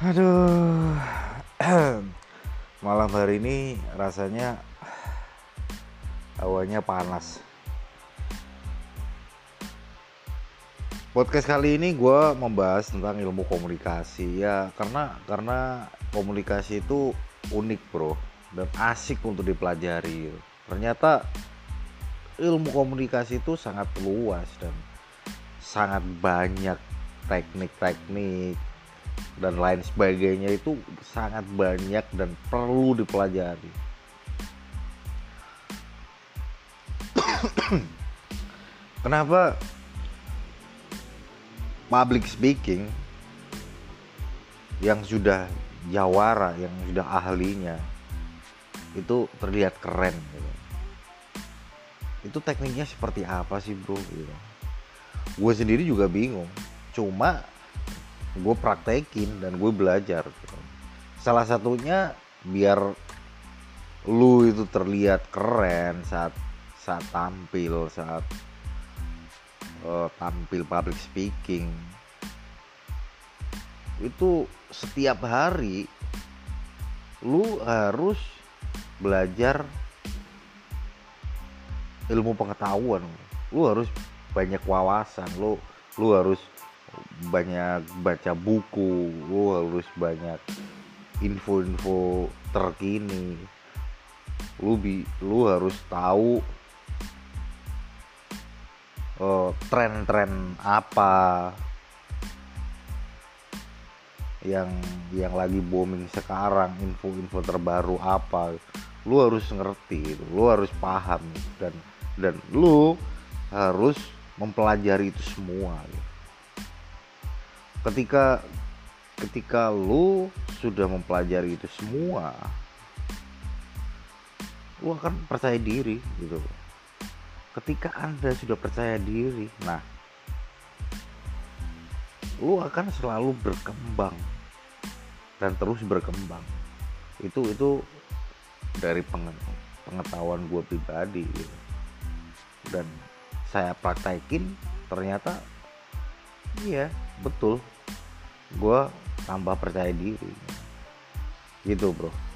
Aduh, malam hari ini rasanya hawanya panas. Podcast kali ini gue membahas tentang ilmu komunikasi ya karena karena komunikasi itu unik bro dan asik untuk dipelajari. Ternyata ilmu komunikasi itu sangat luas dan sangat banyak teknik-teknik dan lain sebagainya itu sangat banyak dan perlu dipelajari. Kenapa public speaking yang sudah jawara, yang sudah ahlinya itu terlihat keren gitu. Itu tekniknya seperti apa sih bro? Gitu. Gue sendiri juga bingung. Cuma gue praktekin dan gue belajar gitu. salah satunya biar lu itu terlihat keren saat saat tampil saat uh, tampil public speaking itu setiap hari lu harus belajar ilmu pengetahuan lu harus banyak wawasan lu lu harus banyak baca buku lu harus banyak info-info terkini. Lu bi lu harus tahu uh, tren-tren apa yang yang lagi booming sekarang info-info terbaru apa. Lu harus ngerti lu harus paham. Dan dan lu harus mempelajari itu semua ketika ketika lu sudah mempelajari itu semua lu akan percaya diri gitu ketika anda sudah percaya diri nah lu akan selalu berkembang dan terus berkembang itu itu dari pengetahuan gue pribadi gitu. dan saya praktekin ternyata iya betul. Gue tambah percaya diri. Gitu bro